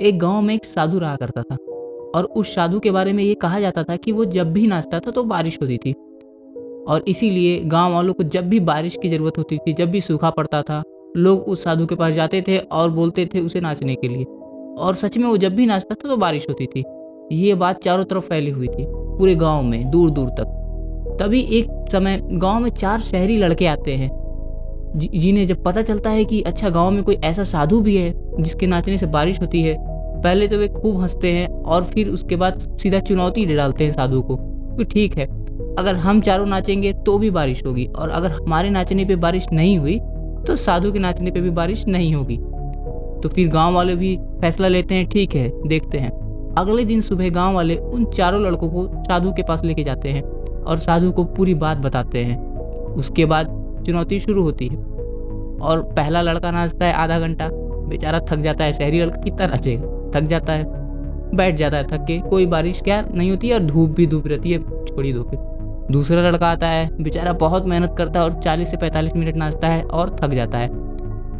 एक गाँव में एक साधु रहा करता था और उस साधु के बारे में ये कहा जाता था कि वो जब भी नाचता था तो बारिश होती थी। और इसीलिए गाँव वालों को जब भी बारिश की ज़रूरत होती थी, जब भी सूखा पड़ता था, लोग उस साधु के पास जाते थे और बोलते थे उसे नाचने के लिए। और सच में वो जब भी नाचता था तो बारिश होती थी। ये बात चारों तरफ़ फैली हुई थी, पूरे गाँव में दूर दूर तक। तभी एक समय गाँव में चार शहरी लड़के आते हैं। जिन्हें जब पता चलता है कि अच्छा गाँव में कोई ऐसा साधु भी है जिसके नाचने से बारिश होती है, पहले तो वे खूब हँसते हैं और फिर उसके बाद सीधा चुनौती ले डालते हैं साधु को कि ठीक है, अगर हम चारों नाचेंगे तो भी बारिश होगी और अगर हमारे नाचने पे बारिश नहीं हुई तो साधु के नाचने पे भी बारिश नहीं होगी। तो फिर गाँव वाले भी फैसला लेते हैं, ठीक है, देखते हैं। अगले दिन सुबह गाँव वाले उन चारों लड़कों को साधु के पास लेके जाते हैं और साधु को पूरी बात बताते हैं। उसके बाद चुनौती शुरू होती है। और पहला लड़का नाचता है आधा घंटा, बेचारा थक जाता है, शहरी लड़का कितना नाचेगा? थक जाता है, बैठ जाता है, थक के कोई बारिश क्या नहीं होती और धूप भी धूप रहती है, छोड़ी धूप दूसरा लड़का आता है, बेचारा बहुत मेहनत करता है और 40 से 45 मिनट नाचता है और थक जाता है।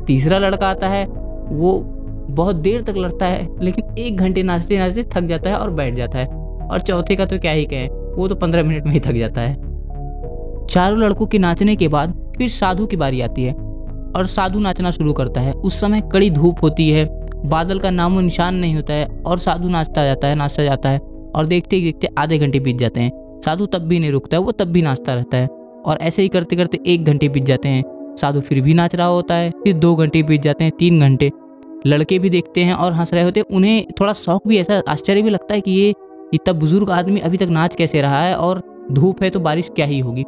तीसरा लड़का आता है, वो बहुत देर तक लड़ता है, लेकिन एक घंटे नाचते नाचते थक जाता है और बैठ जाता है। और चौथे का तो क्या ही कहें, वो तो पंद्रह मिनट में ही थक जाता है। चारों लड़कों के नाचने के बाद फिर साधु की बारी आती है और साधु नाचना शुरू करता है। उस समय कड़ी धूप होती है, बादल का नामो निशान नहीं होता है और साधु नाचता जाता है, नाचता जाता है और देखते ही देखते आधे घंटे बीत जाते हैं। साधु तब भी नहीं रुकता है वो तब भी नाचता रहता है और ऐसे ही करते करते एक घंटे बीत जाते हैं। साधु फिर भी नाच रहा होता है, फिर दो घंटे बीत जाते हैं, तीन घंटे। लड़के भी देखते हैं और हंस रहे होते हैं, उन्हें थोड़ा शौक भी, ऐसा आश्चर्य भी लगता है कि ये इतना बुज़ुर्ग आदमी अभी तक नाच कैसे रहा है और धूप है तो बारिश क्या ही होगी।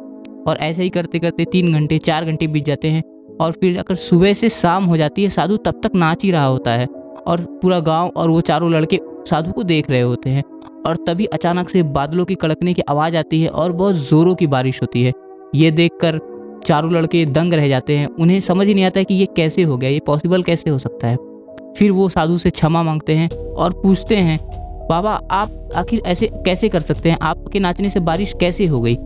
और ऐसे ही करते करते तीन घंटे, चार घंटे बीत जाते हैं। और फिर अगर सुबह से शाम हो जाती है, साधु तब तक नाच ही रहा होता है। और पूरा गाँव और वो चारों लड़के साधु को देख रहे होते हैं। और तभी अचानक से बादलों की कड़कने की आवाज़ आती है और बहुत ज़ोरों की बारिश होती है। ये देखकर चारों लड़के दंग रह जाते हैं। उन्हें समझ ही नहीं आता कि ये कैसे हो गया, ये पॉसिबल कैसे हो सकता है। फिर वो साधु से क्षमा मांगते हैं और पूछते हैं, बाबा, आप आखिर ऐसे कैसे कर सकते हैं? आपके नाचने से बारिश कैसे हो गई?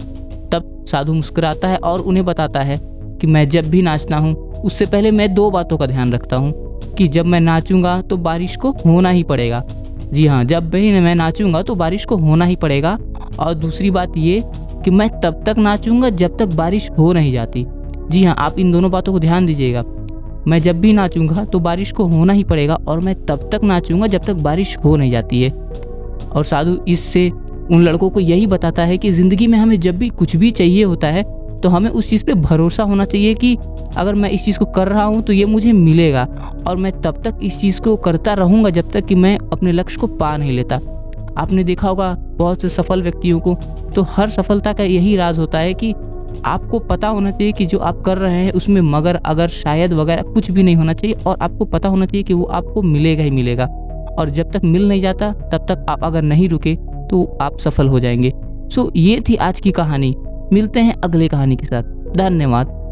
साधु मुस्कुराता है और उन्हें बताता है कि मैं जब भी नाचता हूँ, उससे पहले मैं दो बातों का ध्यान रखता हूँ, कि जब मैं नाचूँगा तो बारिश को होना ही पड़ेगा। जी हाँ जब भी मैं नाचूँगा तो बारिश को होना ही पड़ेगा। और दूसरी बात ये कि मैं तब तक नाचूँगा जब तक बारिश हो नहीं जाती। जी हाँ आप इन दोनों बातों को ध्यान दीजिएगा। मैं जब भी नाचूँगा तो बारिश को होना ही पड़ेगा और मैं तब तक नाचूँगा जब तक बारिश हो नहीं जाती है। और साधु, इससे उन लड़कों को यही बताता है कि ज़िंदगी में हमें जब भी कुछ भी चाहिए होता है तो हमें उस चीज़ पे भरोसा होना चाहिए कि अगर मैं इस चीज़ को कर रहा हूँ तो ये मुझे मिलेगा। और मैं तब तक इस चीज़ को करता रहूँगा जब तक कि मैं अपने लक्ष्य को पा नहीं लेता। आपने देखा होगा बहुत से सफल व्यक्तियों को तो हर सफलता का यही राज होता है कि आपको पता होना चाहिए कि जो आप कर रहे हैं, उसमें मगर अगर शायद वगैरह कुछ भी नहीं होना चाहिए, और आपको पता होना चाहिए कि वो आपको मिलेगा ही मिलेगा। और जब तक मिल नहीं जाता, तब तक आप अगर नहीं रुके तो आप सफल हो जाएँगे। सो ये थी आज की कहानी। मिलते हैं अगले कहानी के साथ। धन्यवाद।